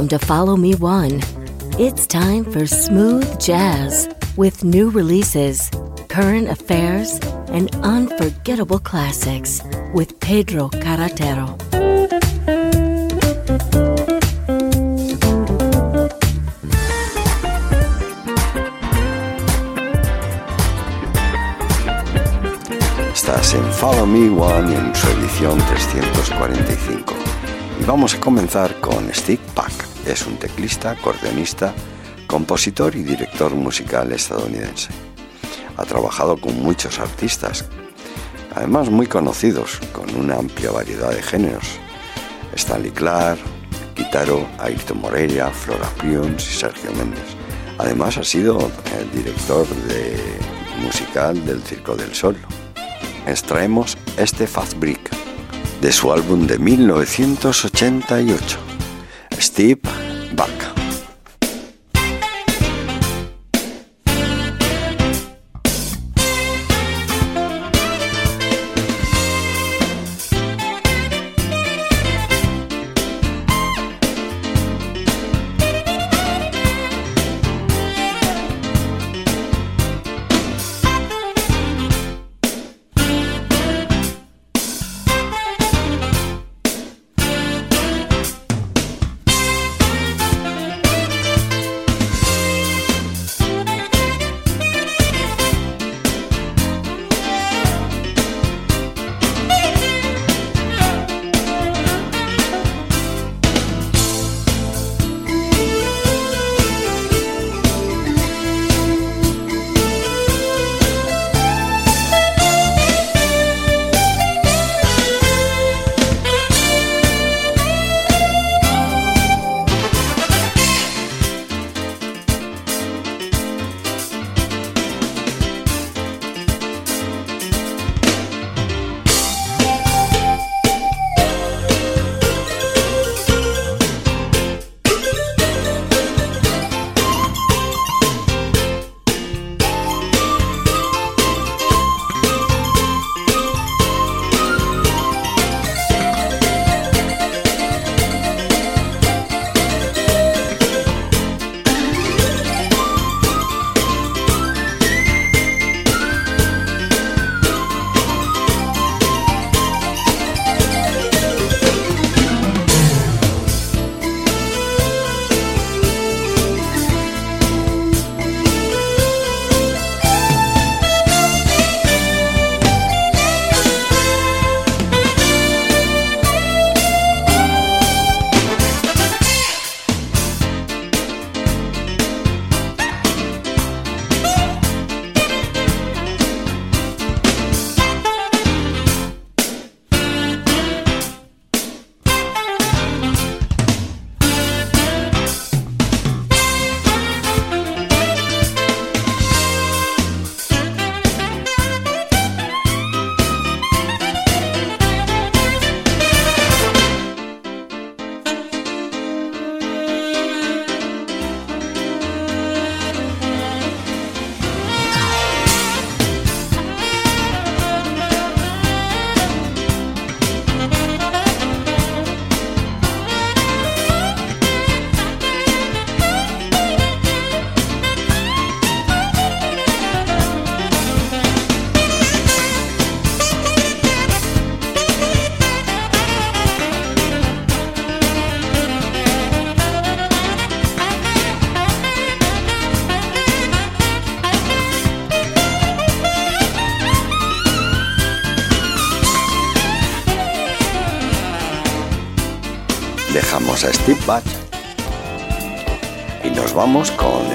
Welcome to Follow Me One. It's time for smooth jazz with new releases, current affairs, and unforgettable classics with Pedro Carretero. Estás en Follow Me One en su edición 345. Y vamos a comenzar con Steve Pack. Es un teclista, acordeonista, compositor y director musical estadounidense. Ha trabajado con muchos artistas, además muy conocidos, con una amplia variedad de géneros. Stanley Clark, Guitaro, Ayrton Moreira, Flora Prions y Sergio Méndez. Además ha sido el director de musical del Circo del Sol. Extraemos este Fast Brick de su álbum de 1988, Steve Bye.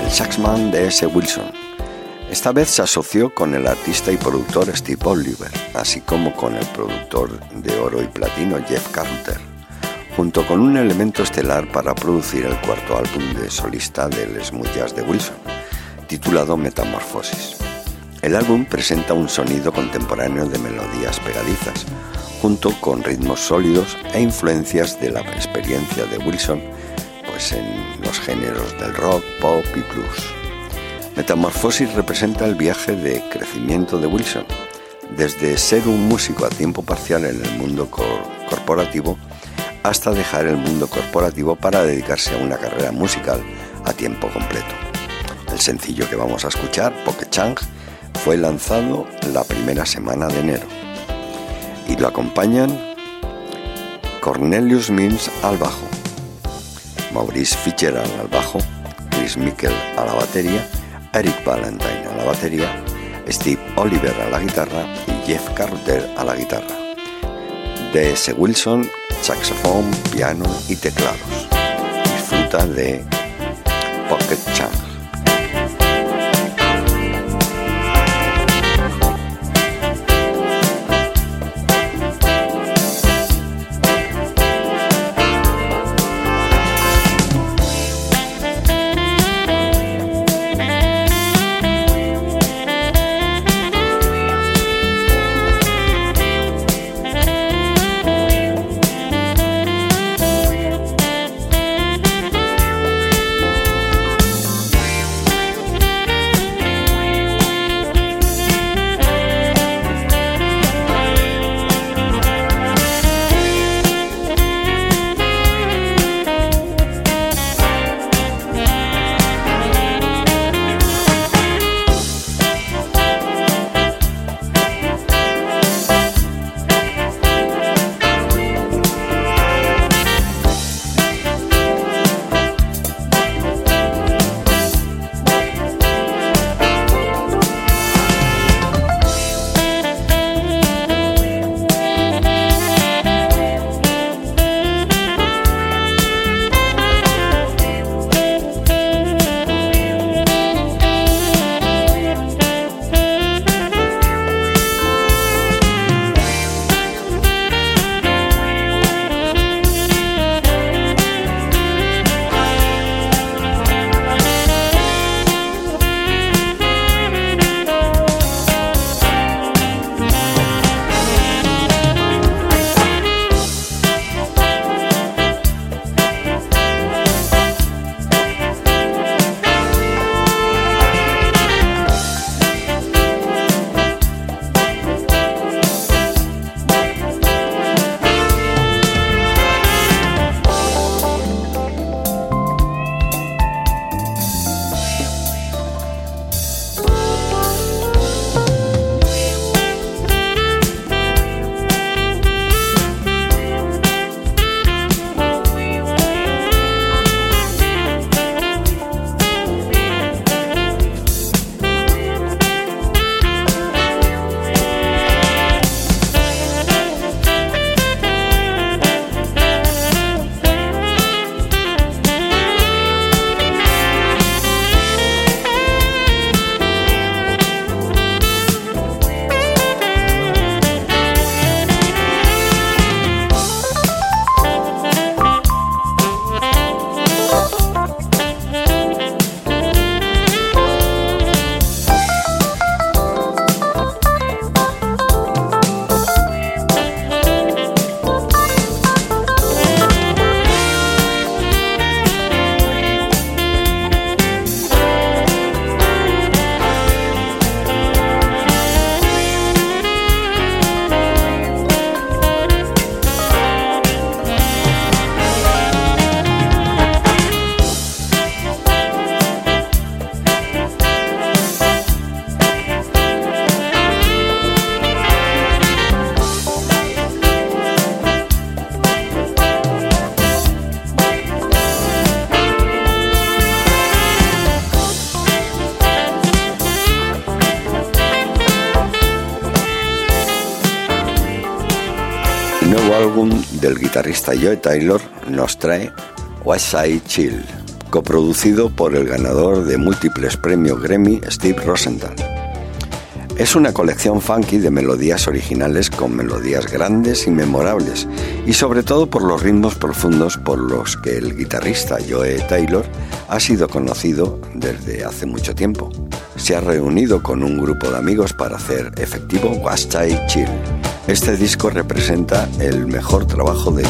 El saxman de S. Wilson. Esta vez se asoció con el artista y productor Steve Oliver, así como con el productor de oro y platino Jeff Carter, junto con un elemento estelar para producir el cuarto álbum de solista del smooth jazz de Wilson, titulado Metamorfosis. El álbum presenta un sonido contemporáneo de melodías pegadizas, junto con ritmos sólidos e influencias de la experiencia de Wilson pues en géneros del rock, pop y blues. Metamorfosis representa el viaje de crecimiento de Wilson, desde ser un músico a tiempo parcial en el mundo corporativo hasta dejar el mundo corporativo para dedicarse a una carrera musical a tiempo completo. El sencillo que vamos a escuchar, Poke Chang, fue lanzado la primera semana de enero y lo acompañan Cornelius Mins al bajo, Maurice Fitzgerald al bajo, Chris Mikkel a la batería, Eric Valentine a la batería, Steve Oliver a la guitarra y Jeff Carter a la guitarra. D.S. Wilson, saxofón, piano y teclados. Disfruta de Pocket Chunk. Guitarrista Joe Taylor nos trae West Side Chill, coproducido por el ganador de múltiples premios Grammy Steve Rosenthal. Es una colección funky de melodías originales con melodías grandes y memorables, y sobre todo por los ritmos profundos por los que el guitarrista Joe Taylor ha sido conocido desde hace mucho tiempo. Se ha reunido con un grupo de amigos para hacer efectivo West Side Chill este disco representa el mejor trabajo de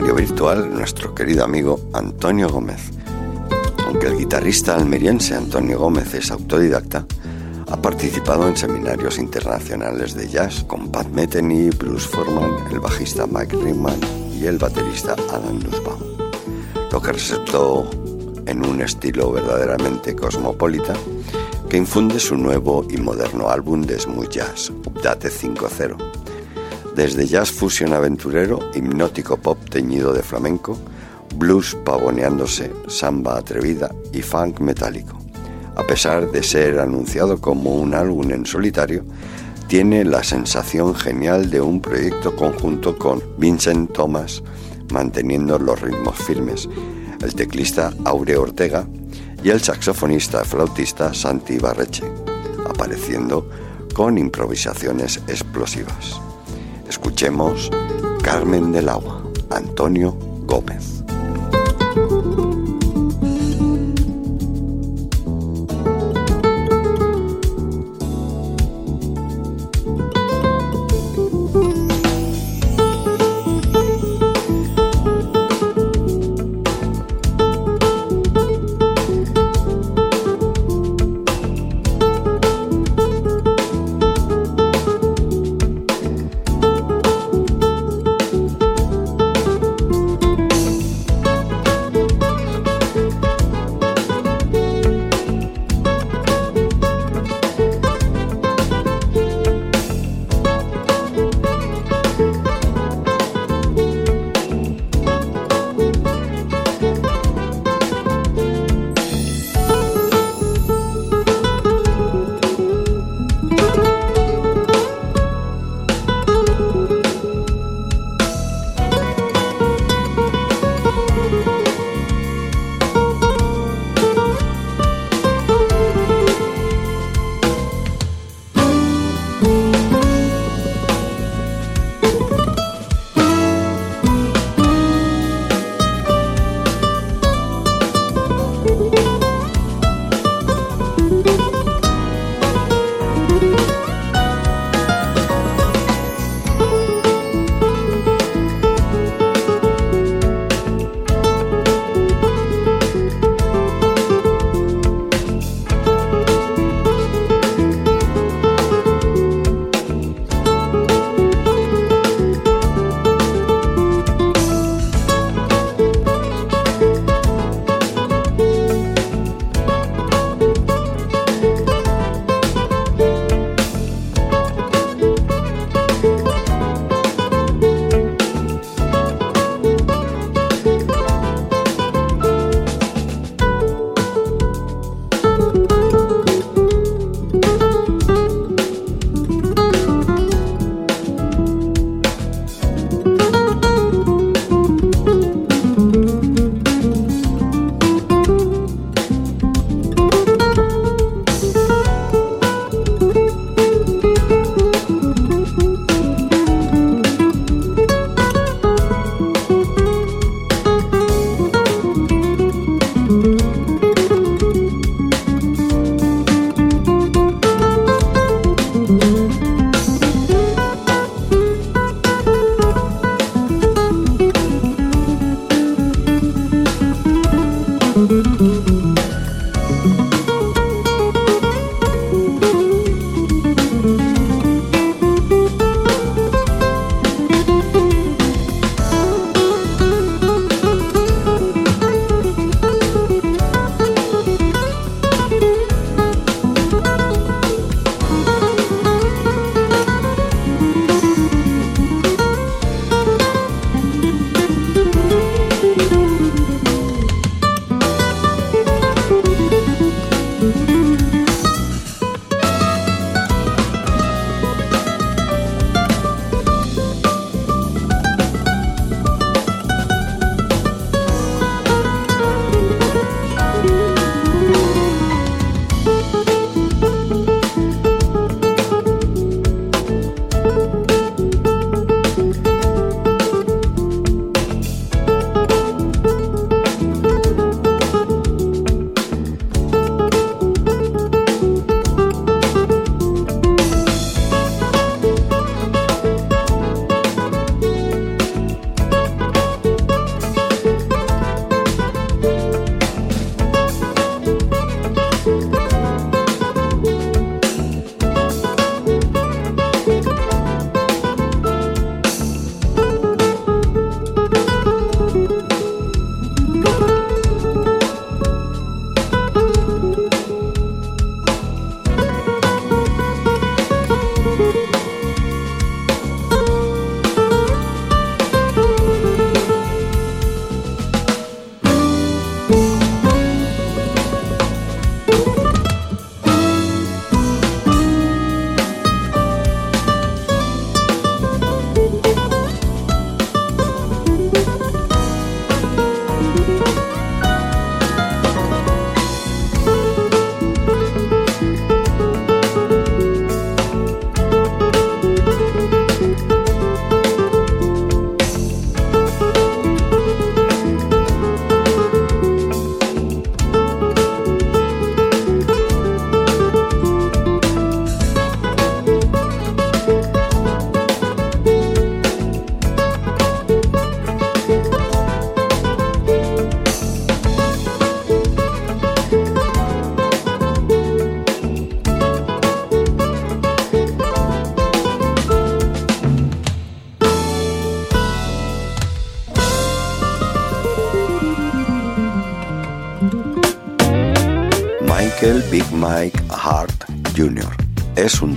Joe nuestro querido amigo Antonio Gómez. Aunque el guitarrista almeriense Antonio Gómez es autodidacta, ha participado en seminarios internacionales de jazz con Pat Metheny, Bruce Forman, el bajista Mike Ringman y el baterista Adam Nussbaum, lo que resultó en un estilo verdaderamente cosmopolita que infunde su nuevo y moderno álbum de smooth jazz, Update 5.0 desde jazz fusion aventurero, hipnótico pop teñido de flamenco, blues pavoneándose, samba atrevida y funk metálico. A pesar de ser anunciado como un álbum en solitario, tiene la sensación genial de un proyecto conjunto con Vincent Thomas, manteniendo los ritmos firmes, el teclista Aure Ortega y el saxofonista flautista Santi Barreche, apareciendo con improvisaciones explosivas. Escuchemos Carmen del Agua, Antonio Gómez.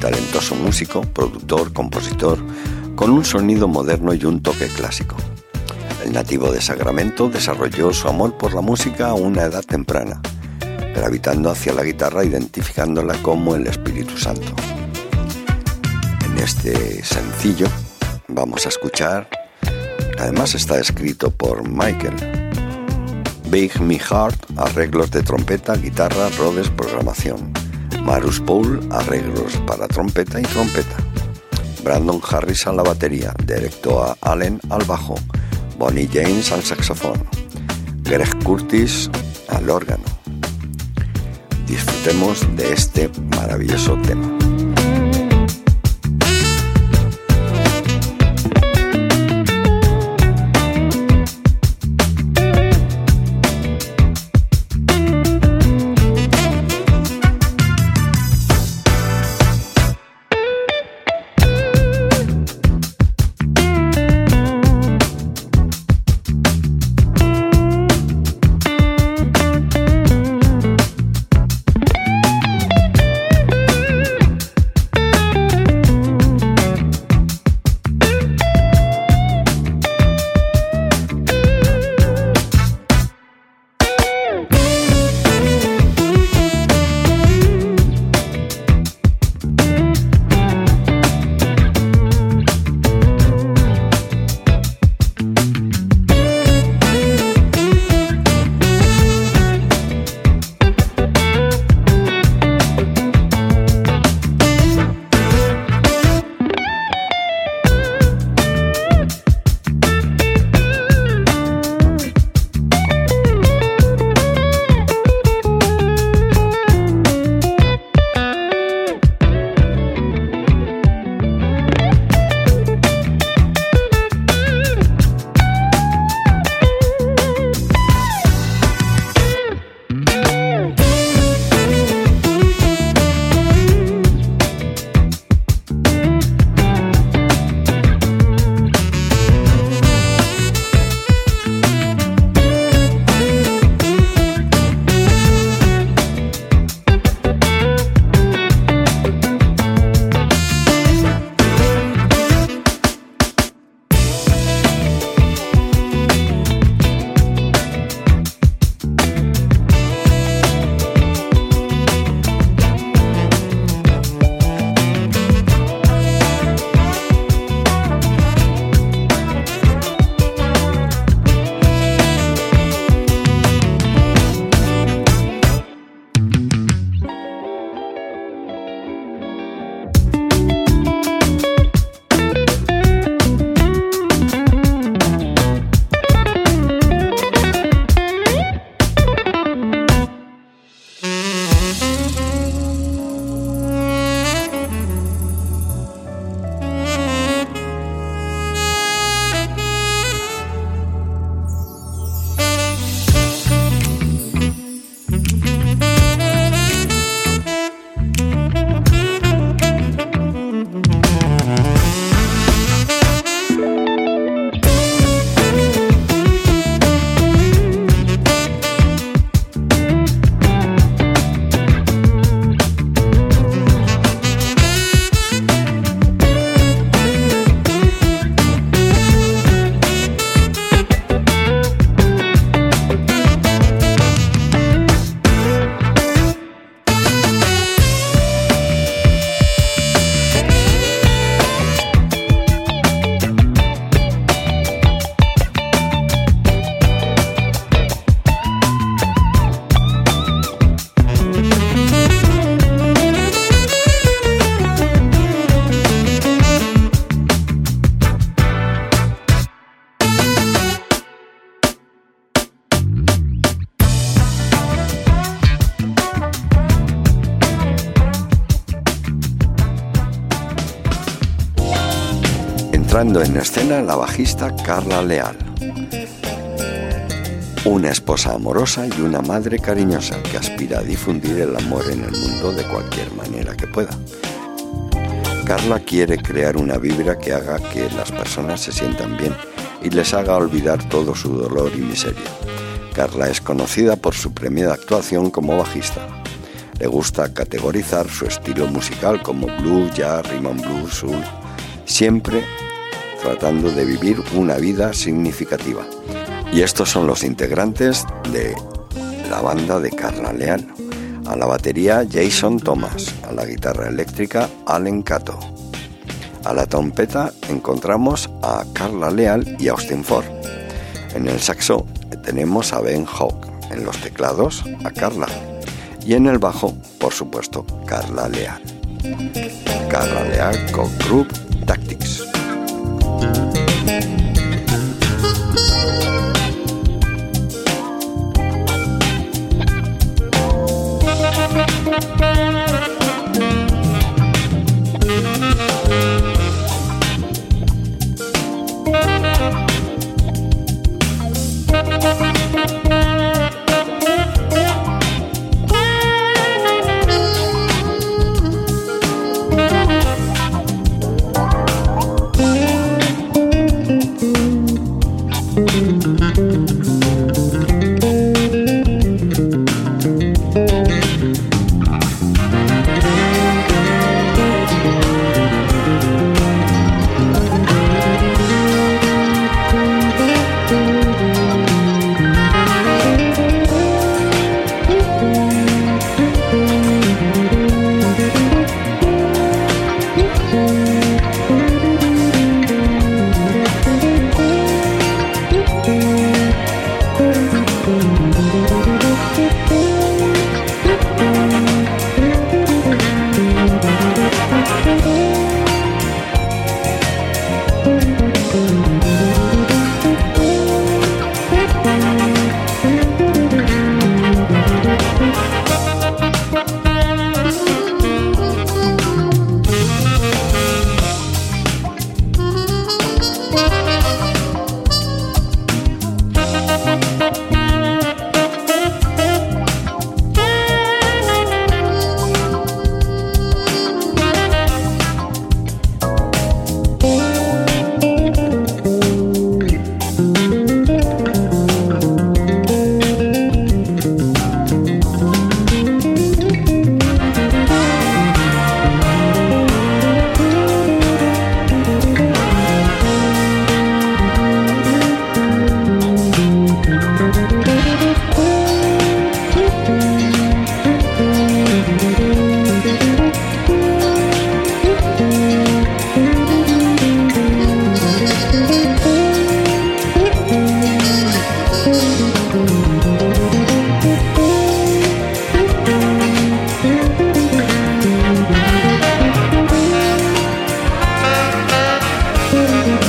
Talentoso músico, productor, compositor, con un sonido moderno y un toque clásico. El nativo de Sacramento desarrolló su amor por la música a una edad temprana, gravitando hacia la guitarra identificándola como el Espíritu Santo. En este sencillo vamos a escuchar, además está escrito por Michael, Big Me Heart, arreglos de trompeta, guitarra, Rhodes, programación. Marus Paul, arreglos para trompeta y trompeta. Brandon Harris a la batería, directo a Allen al bajo, Bonnie James al saxofón, Greg Curtis al órgano. Disfrutemos de este maravilloso tema. En escena la bajista Carla Leal. Una esposa amorosa y una madre cariñosa que aspira a difundir el amor en el mundo de cualquier manera que pueda. Carla quiere crear una vibra que haga que las personas se sientan bien y les haga olvidar todo su dolor y miseria. Carla es conocida por su premiada actuación como bajista. Le gusta categorizar su estilo musical como blues, jazz, rhythm blues, soul, siempre tratando de vivir una vida significativa. Y estos son los integrantes de la banda de Carla Leal. A la batería Jason Thomas, a la guitarra eléctrica Allen Cato. A la trompeta encontramos a Carla Leal y Austin Ford. En el saxo tenemos a Ben Hawk, en los teclados a Carla y en el bajo, por supuesto, Carla Leal. Carla Leal con Group Thank you.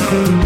Lowell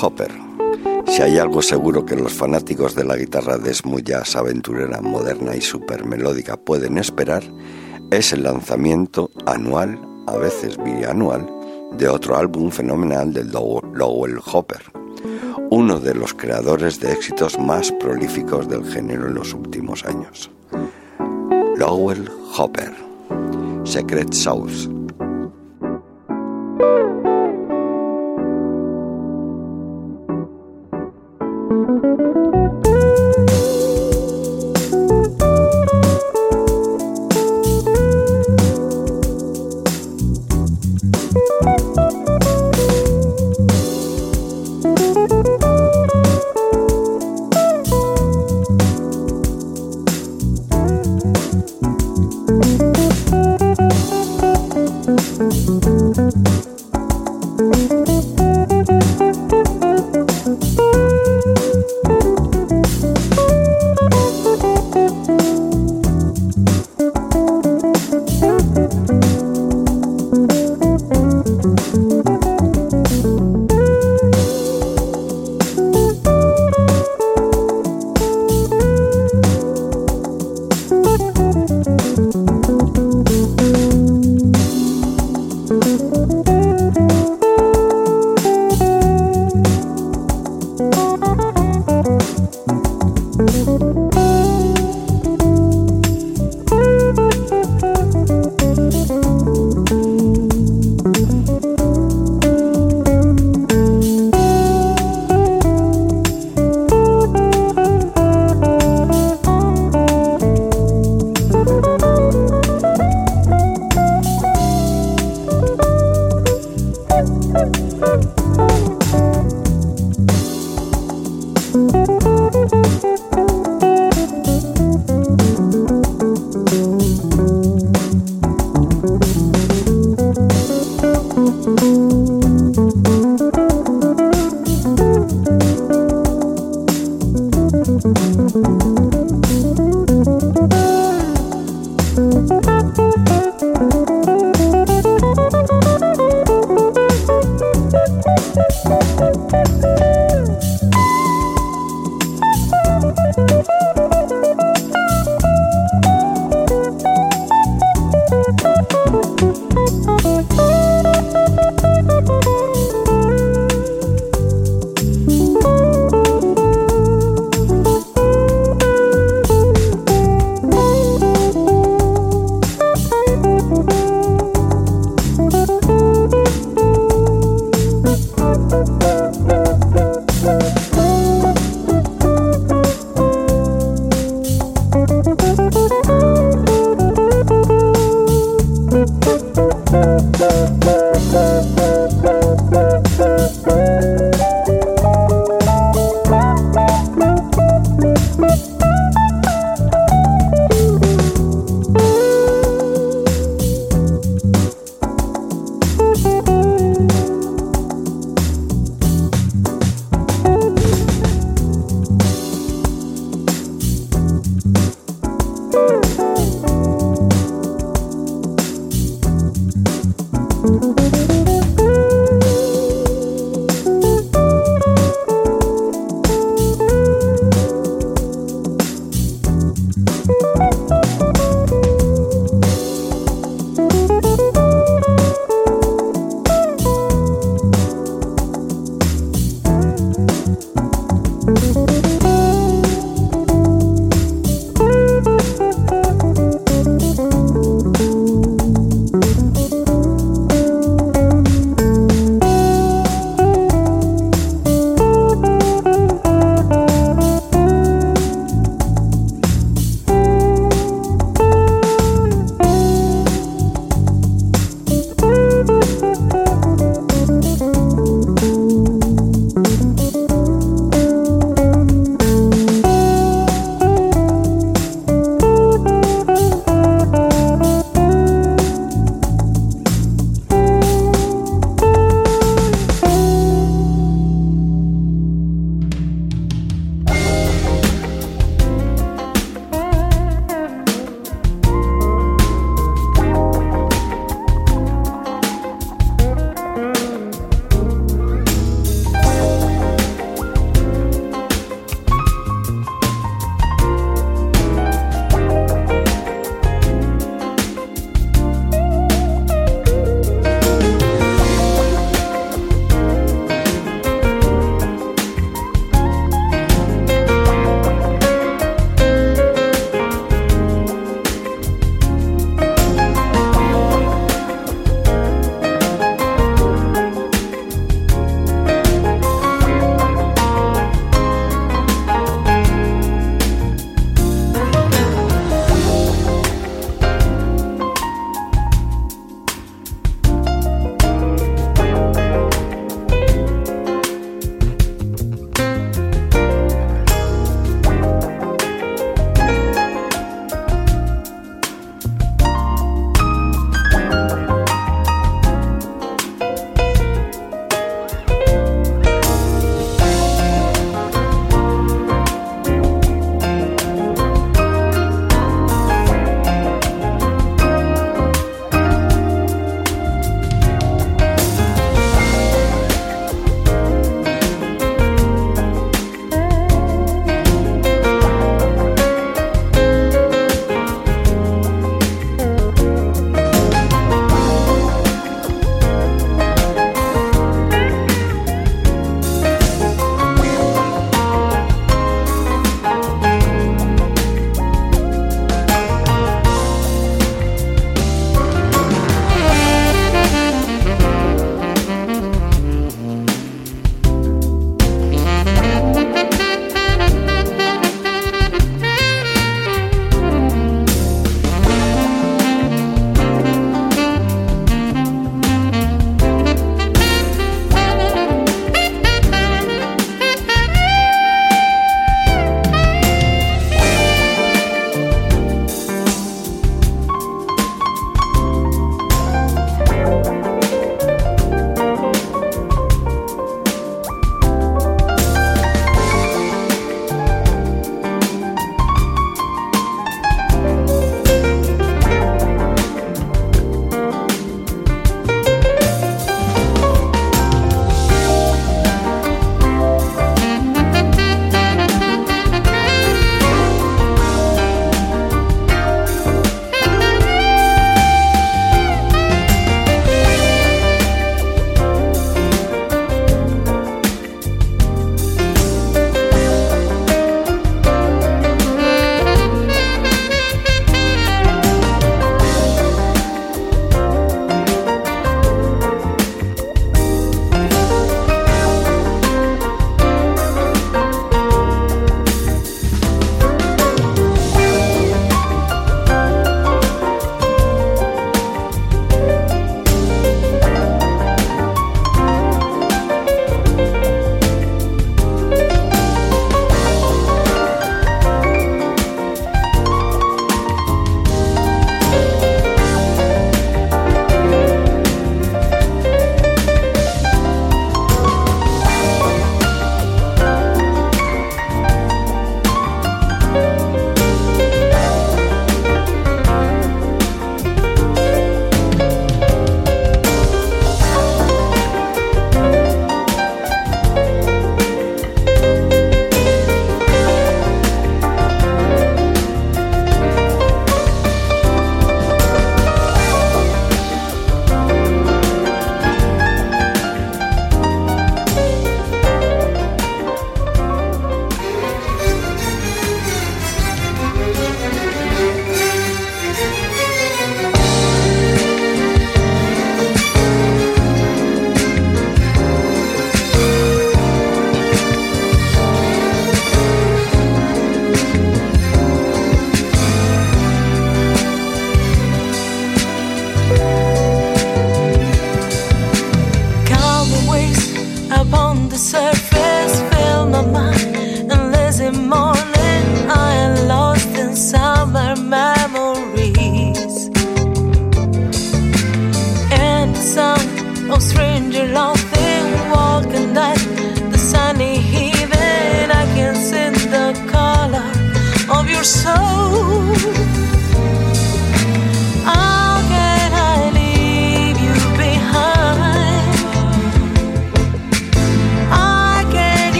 Hopper. Si hay algo seguro que los fanáticos de la guitarra de aventurera, moderna y super melódica pueden esperar, es el lanzamiento anual, a veces bianual, de otro álbum fenomenal del Lowell Hopper, uno de los creadores de éxitos más prolíficos del género en los últimos años. Lowell Hopper, Secret Souls.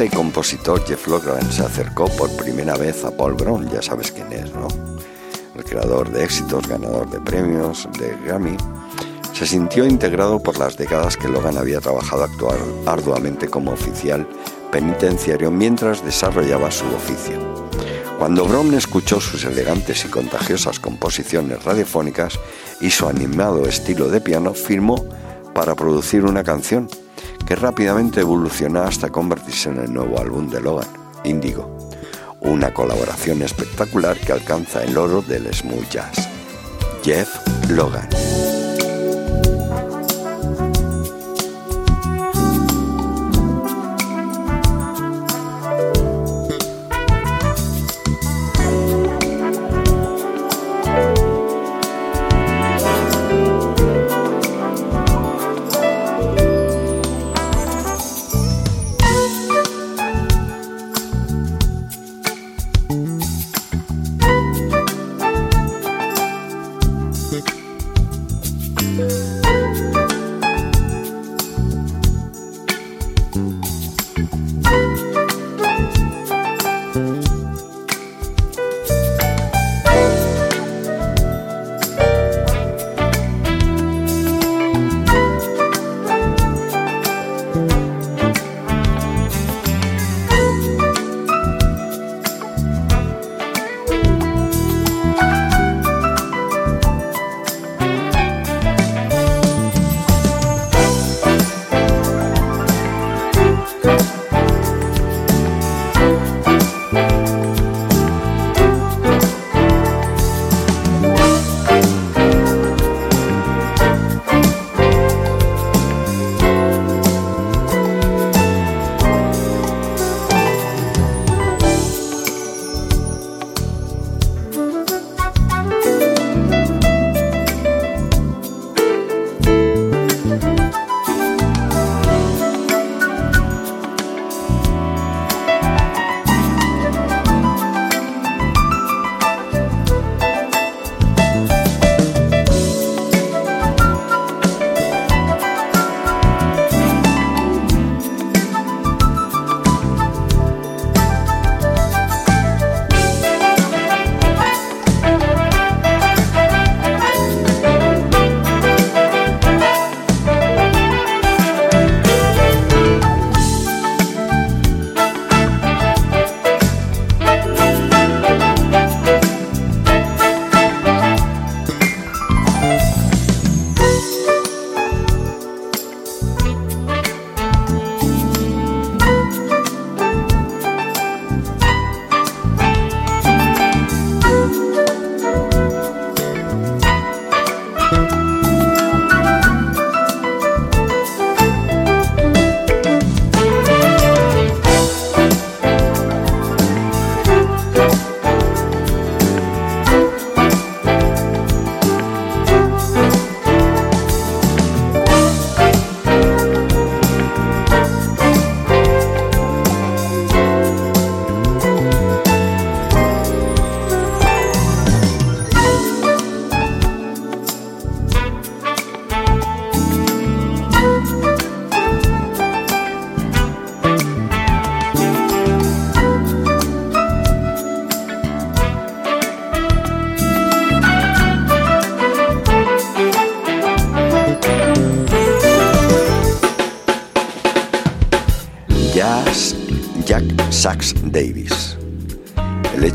Y compositor Jeff Logran se acercó por primera vez a Paul Brown, ya sabes quién es, ¿no? El creador de éxitos, ganador de premios de Grammy, se sintió integrado por las décadas que Logan había trabajado actuar arduamente como oficial penitenciario mientras desarrollaba su oficio. Cuando Brown escuchó sus elegantes y contagiosas composiciones radiofónicas y su animado estilo de piano, firmó para producir una canción que rápidamente evoluciona hasta convertirse en el nuevo álbum de Logan, Indigo, una colaboración espectacular que alcanza el oro del smooth jazz. Jeff Logan.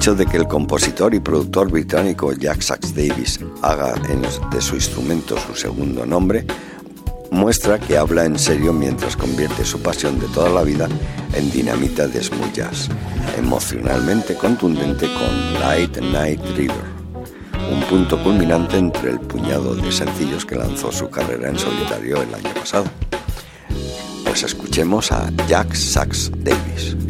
Hecho de que el compositor y productor británico Jack Sax Davis haga de su instrumento su segundo nombre muestra que habla en serio mientras convierte su pasión de toda la vida en dinamita de smooth jazz, emocionalmente contundente con Light Night River, un punto culminante entre el puñado de sencillos que lanzó su carrera en solitario el año pasado. Pues escuchemos a Jack Sax Davis.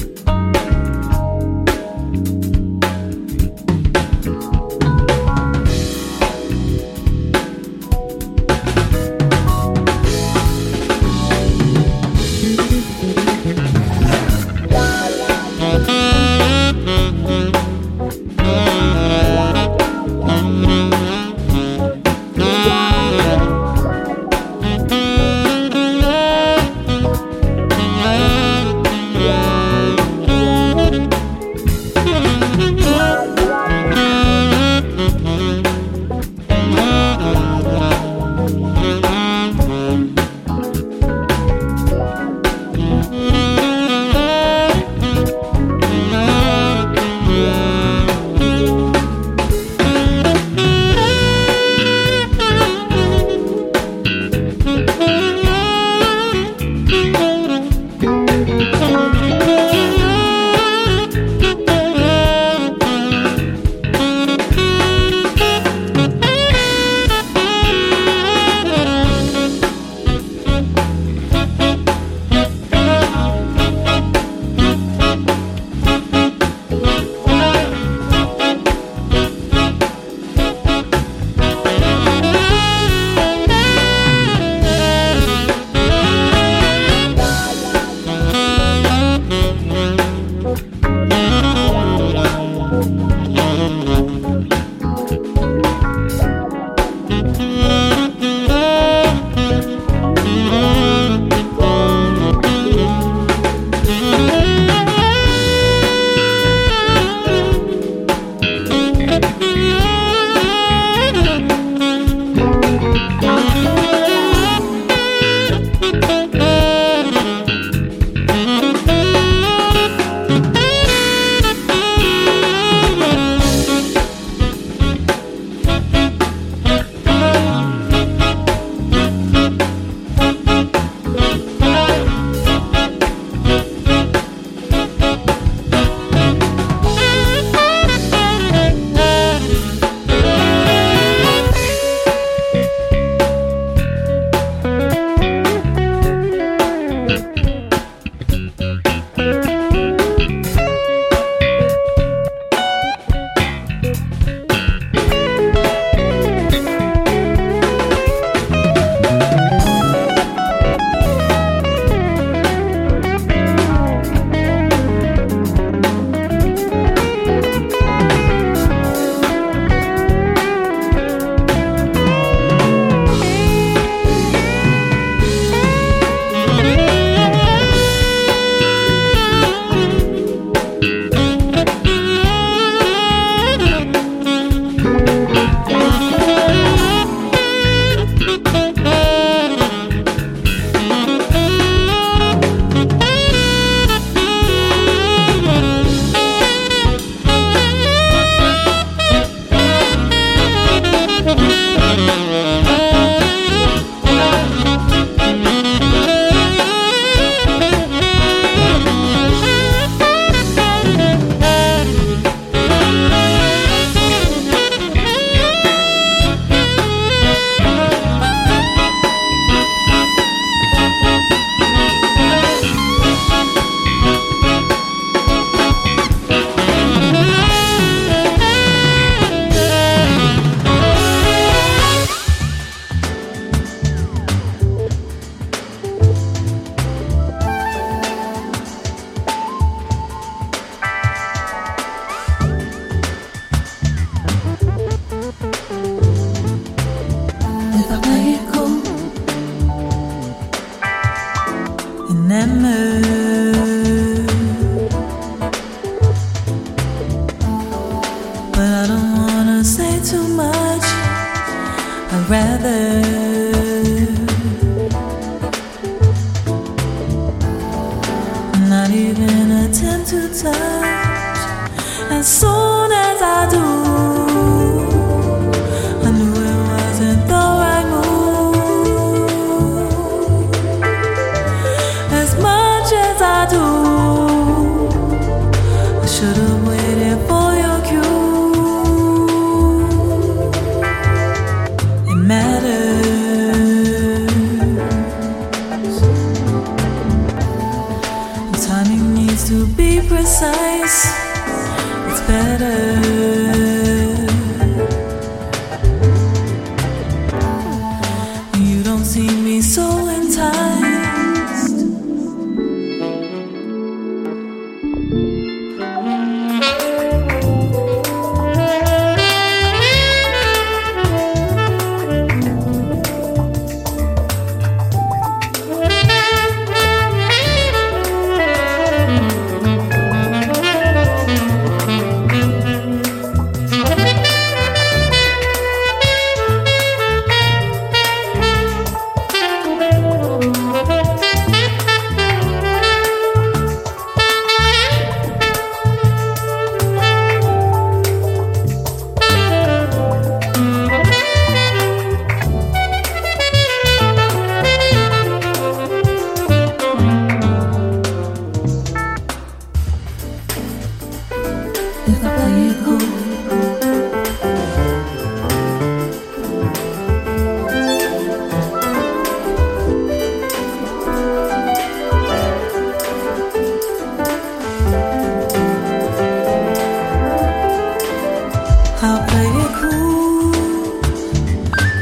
I'll play it cool.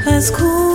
That's cool.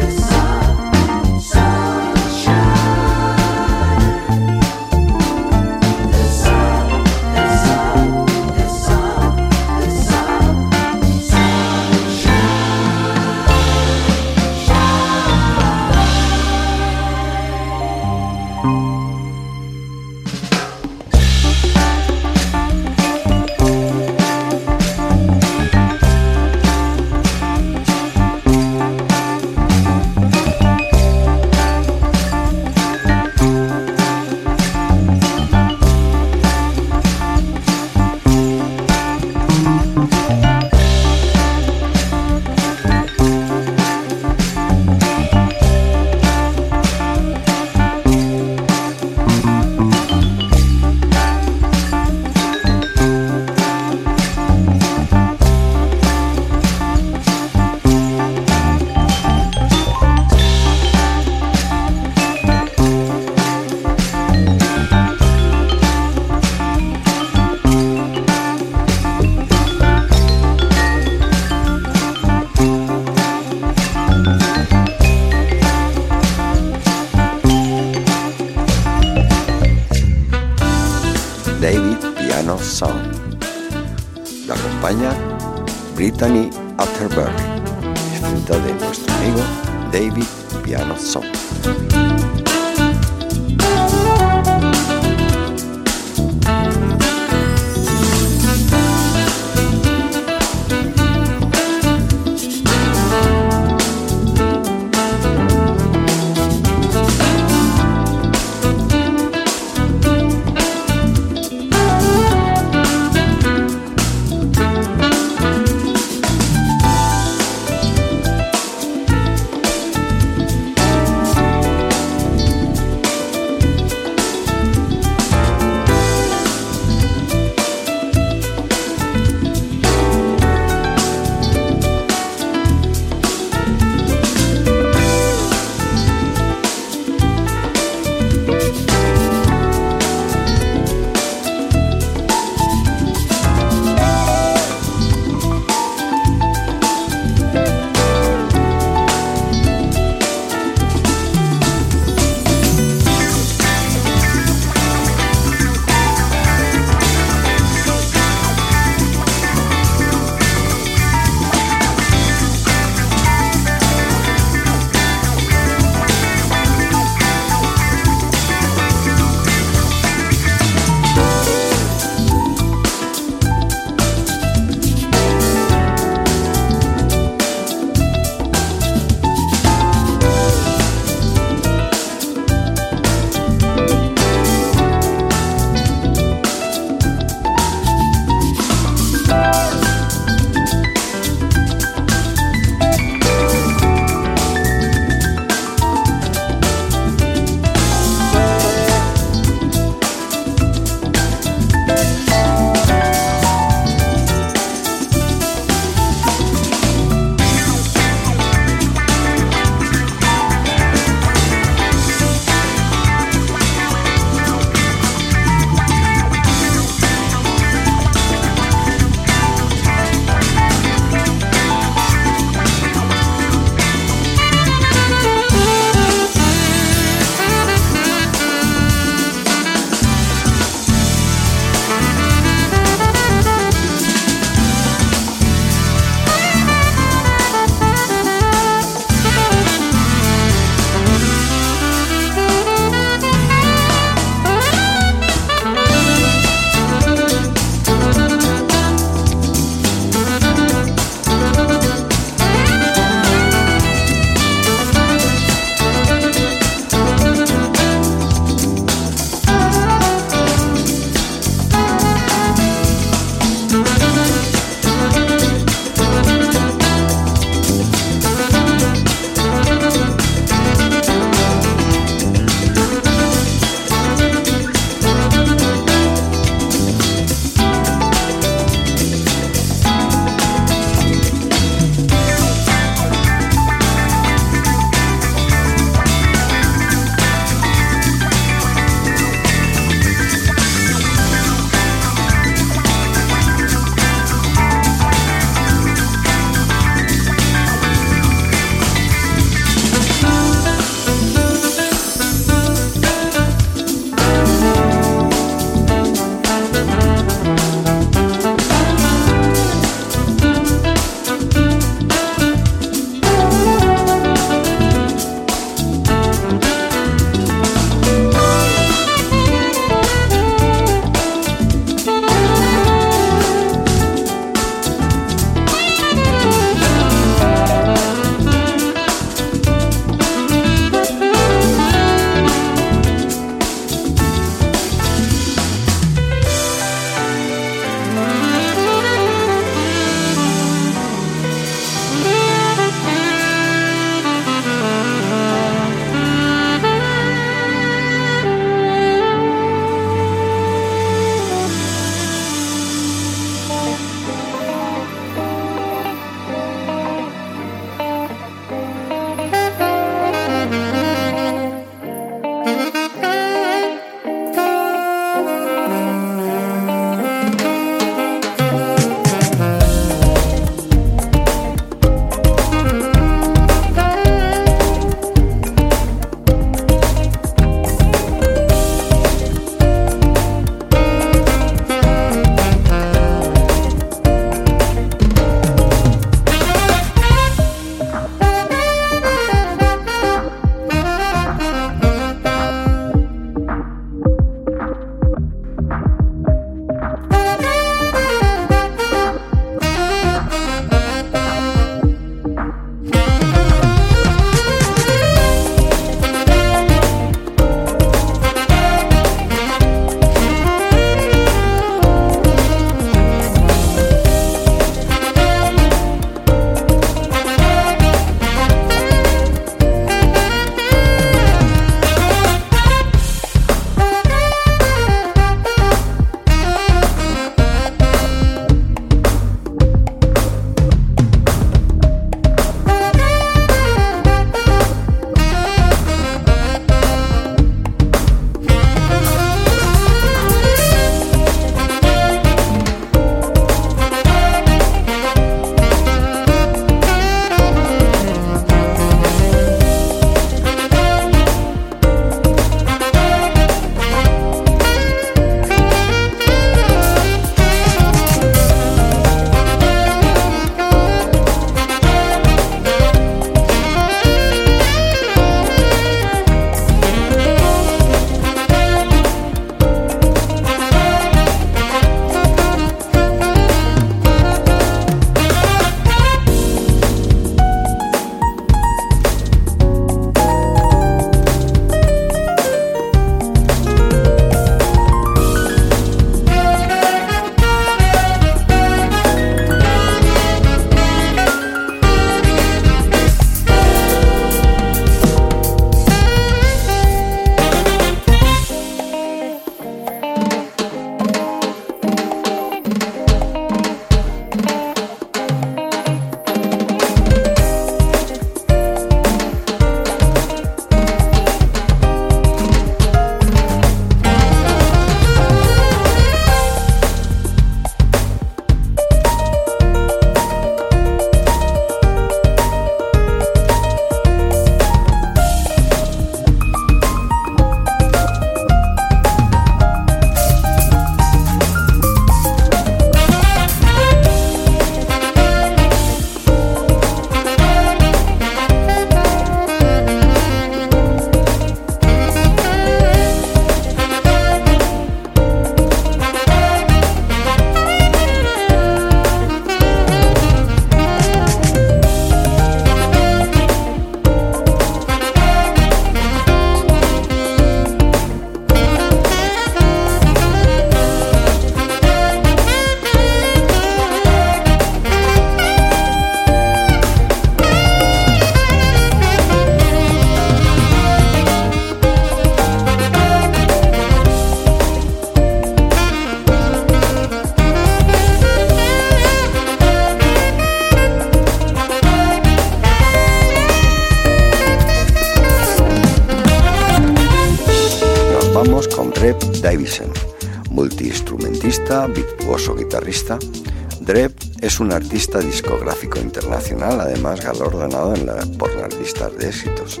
Artista discográfico internacional, además galardonado por las listas de éxitos.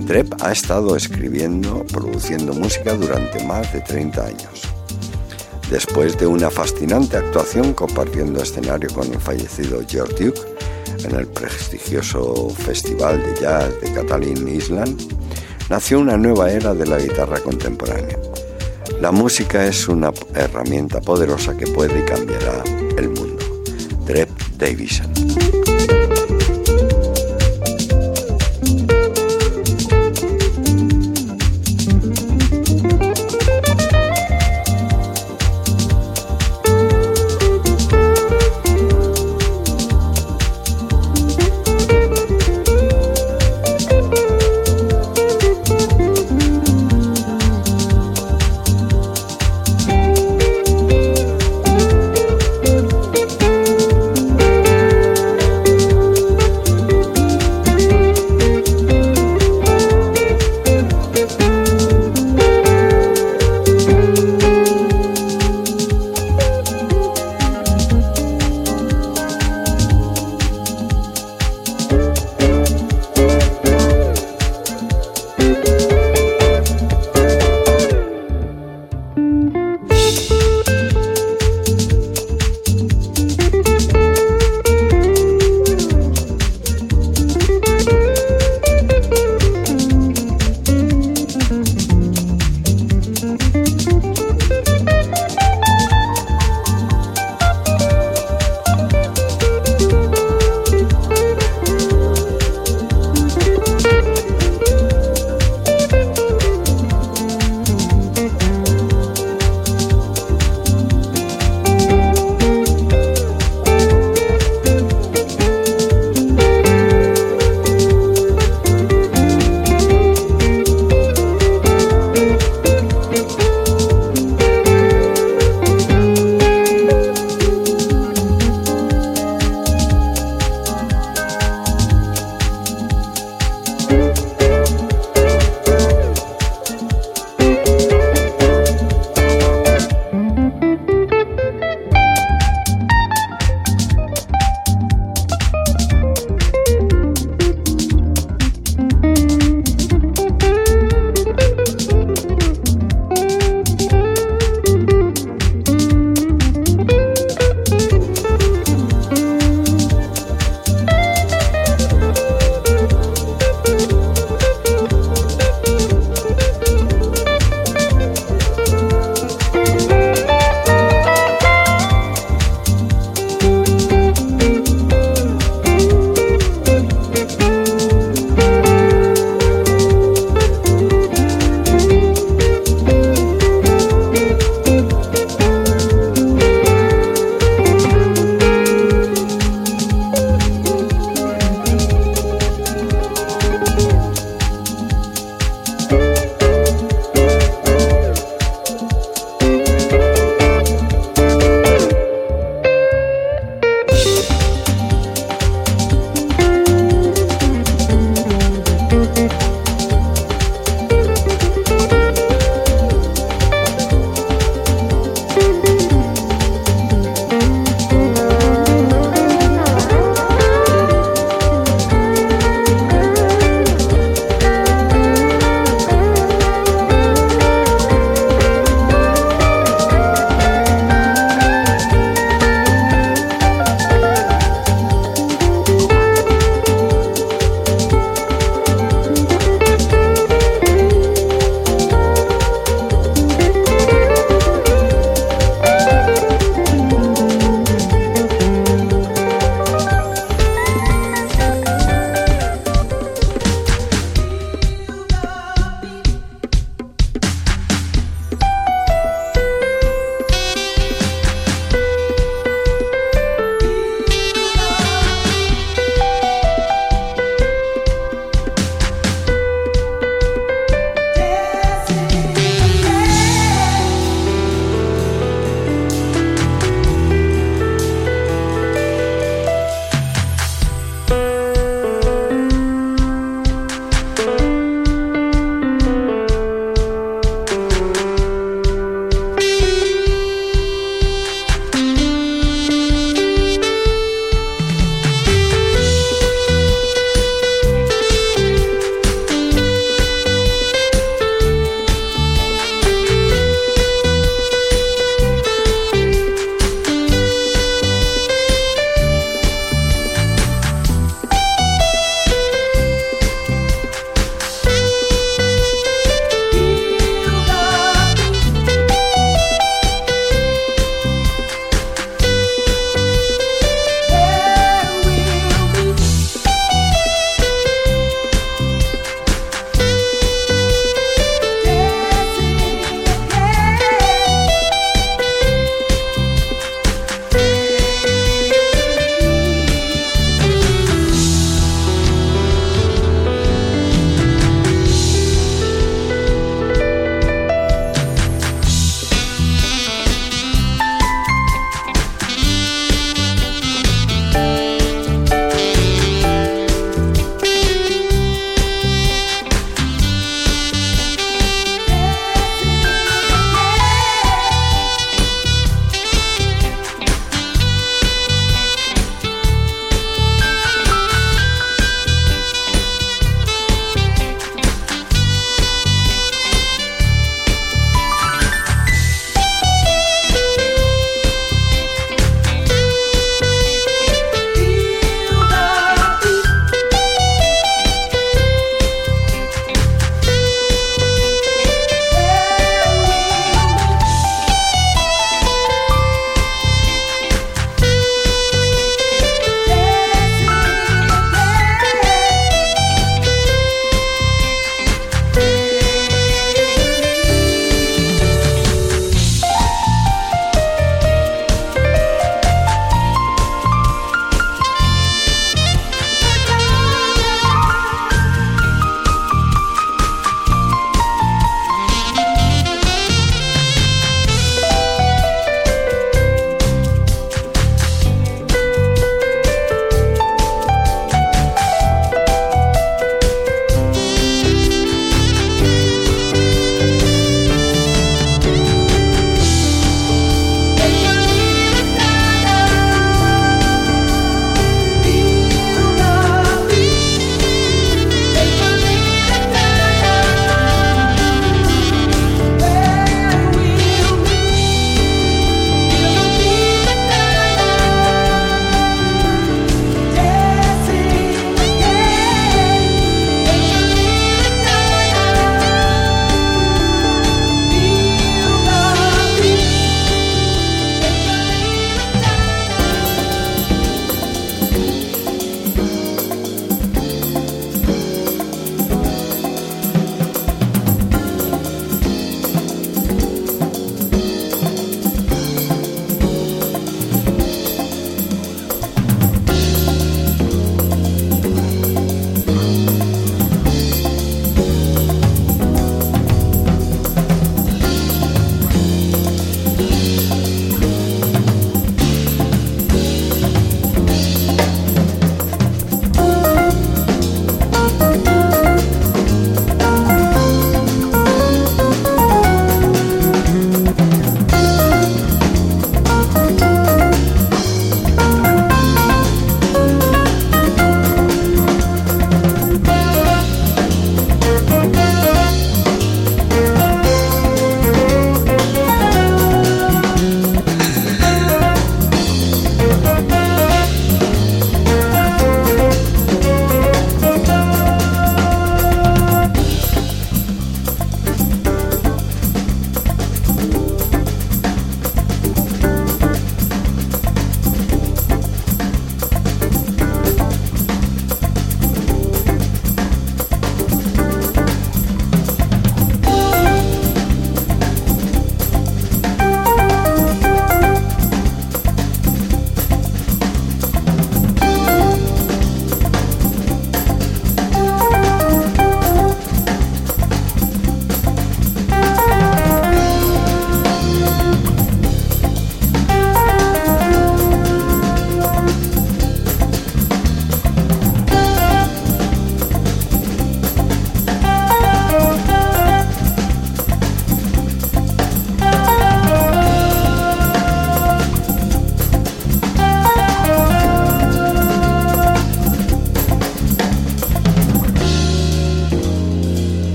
Dreb ha estado escribiendo, produciendo música durante más de 30 años. Después de una fascinante actuación compartiendo escenario con el fallecido George Duke en el prestigioso Festival de Jazz de Catalin Island, nació una nueva era de la guitarra contemporánea. La música es una herramienta poderosa que puede y cambiará el mundo. Davison.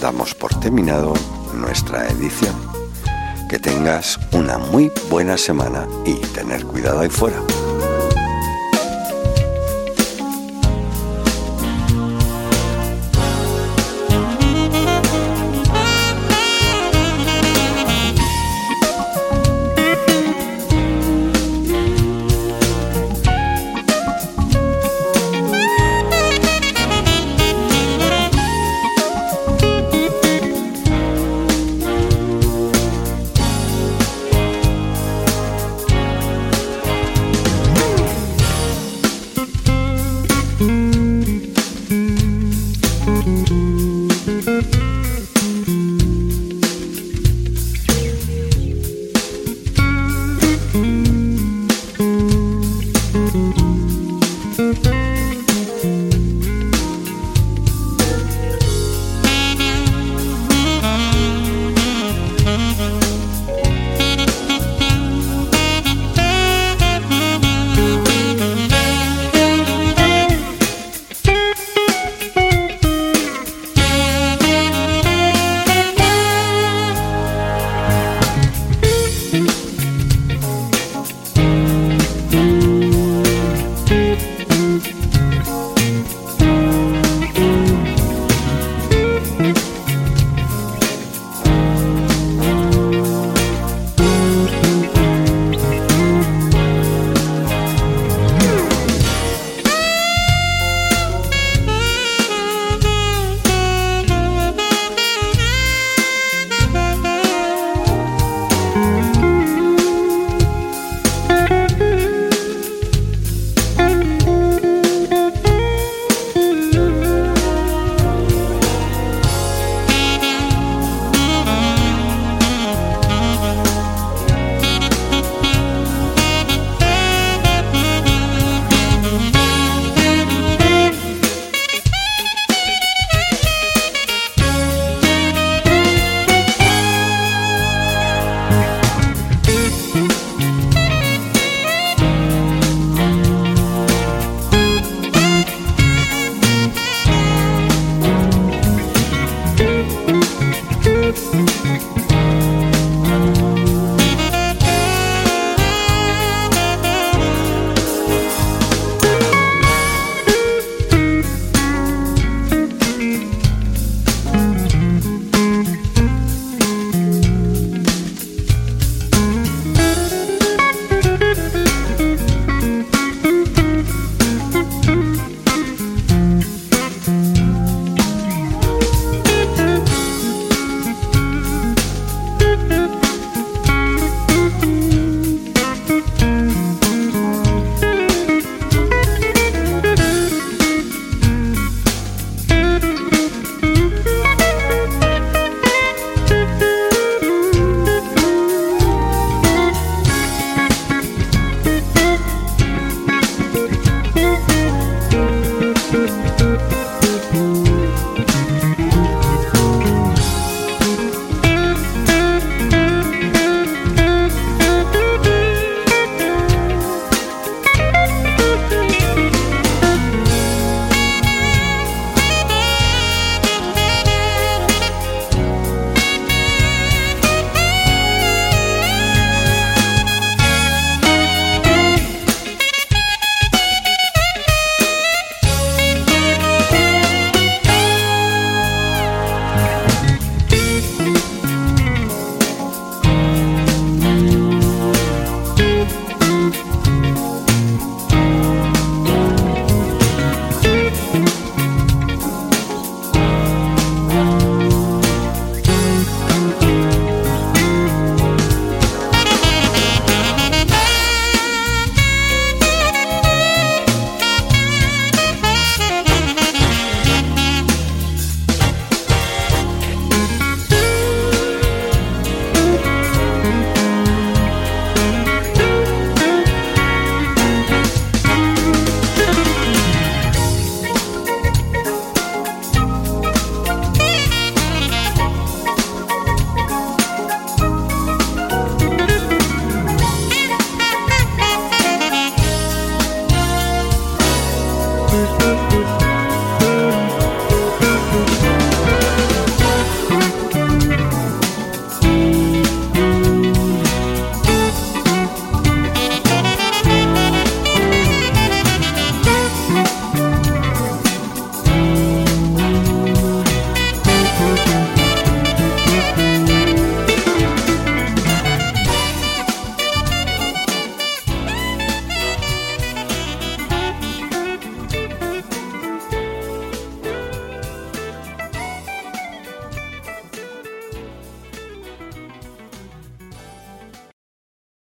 Damos por terminado nuestra edición. Que tengas una muy buena semana y tener cuidado ahí fuera.